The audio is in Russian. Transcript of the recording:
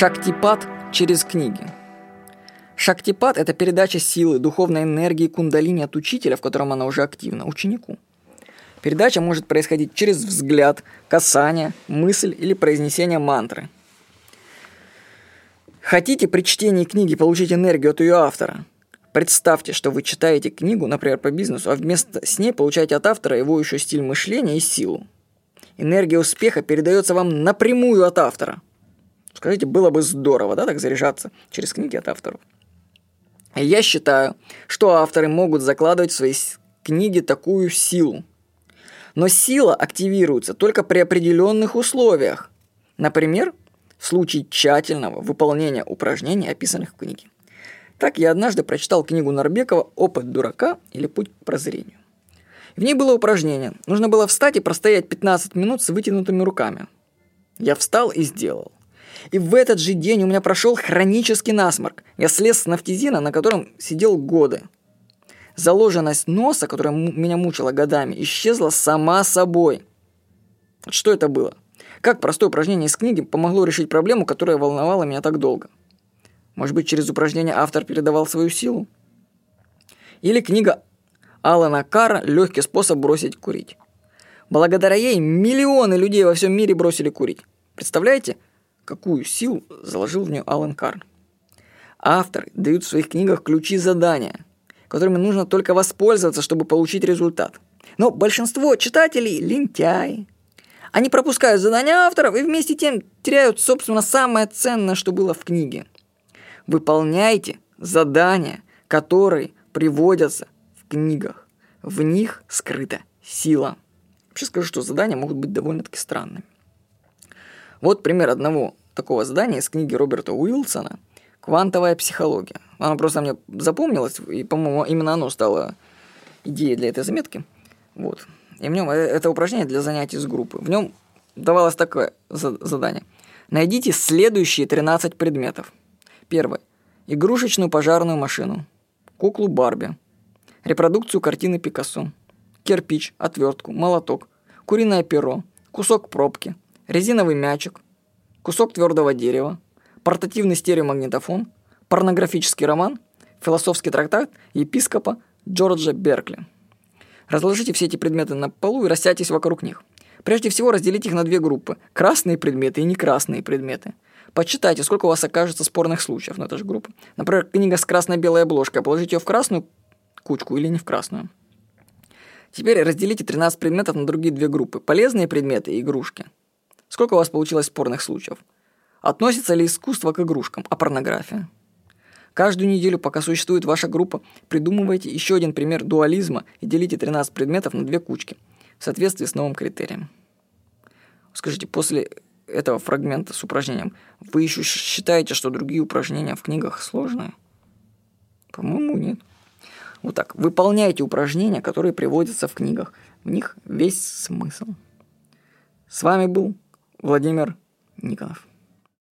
Шактипад через книги. Шактипад – это передача силы, духовной энергии кундалини от учителя, в котором она уже активна, ученику. Передача может происходить через взгляд, касание, мысль или произнесение мантры. Хотите при чтении книги получить энергию от ее автора? Представьте, что вы читаете книгу, например, по бизнесу, а вместо с ней получаете от автора его еще стиль мышления и силу. Энергия успеха передается вам напрямую от автора – Скажите, было бы здорово, да, так заряжаться через книги от авторов. Я считаю, что авторы могут закладывать в свои книги такую силу. Но сила активируется только при определенных условиях. Например, в случае тщательного выполнения упражнений, описанных в книге. Так я однажды прочитал книгу Нарбекова «Опыт дурака» или «Путь к прозрению». В ней было упражнение. Нужно было встать и простоять 15 минут с вытянутыми руками. Я встал и сделал. И в этот же день у меня прошел хронический насморк. Я слез с нафтизина, на котором сидел годы. Заложенность носа, которая меня мучила годами, исчезла сама собой. Что это было? Как простое упражнение из книги помогло решить проблему, которая волновала меня так долго? Может быть, через упражнение автор передавал свою силу? Или книга Алана Кара «Легкий способ бросить курить». Благодаря ей миллионы людей во всем мире бросили курить. Представляете? Какую силу заложил в нее Алан Карн. Авторы дают в своих книгах ключи задания, которыми нужно только воспользоваться, чтобы получить результат. Но большинство читателей – лентяи. Они пропускают задания авторов и вместе тем теряют, собственно, самое ценное, что было в книге. Выполняйте задания, которые приводятся в книгах. В них скрыта сила. Вообще скажу, что задания могут быть довольно-таки странными. Вот пример одного такого задания из книги Роберта Уилсона «Квантовая психология». Оно просто мне запомнилось, и, по-моему, именно оно стало идеей для этой заметки. Вот. И в нем э, это упражнение для занятий с группы. В нем давалось такое задание. Найдите следующие 13 предметов. Первое. Игрушечную пожарную машину. Куклу Барби. Репродукцию картины Пикассо. Кирпич, отвертку, молоток. Куриное перо. Кусок пробки. Резиновый мячик кусок твердого дерева, портативный стереомагнитофон, порнографический роман, философский трактат епископа Джорджа Беркли. Разложите все эти предметы на полу и растягьтесь вокруг них. Прежде всего разделите их на две группы – красные предметы и некрасные предметы. Почитайте, сколько у вас окажется спорных случаев на этой же группе. Например, книга с красно-белой обложкой. Положите ее в красную кучку или не в красную. Теперь разделите 13 предметов на другие две группы – полезные предметы и игрушки – Сколько у вас получилось спорных случаев? Относится ли искусство к игрушкам, а порнография? Каждую неделю, пока существует ваша группа, придумывайте еще один пример дуализма и делите 13 предметов на две кучки в соответствии с новым критерием. Скажите, после этого фрагмента с упражнением, вы еще считаете, что другие упражнения в книгах сложные? По-моему, нет. Вот так. Выполняйте упражнения, которые приводятся в книгах. В них весь смысл. С вами был Владимир Никонов.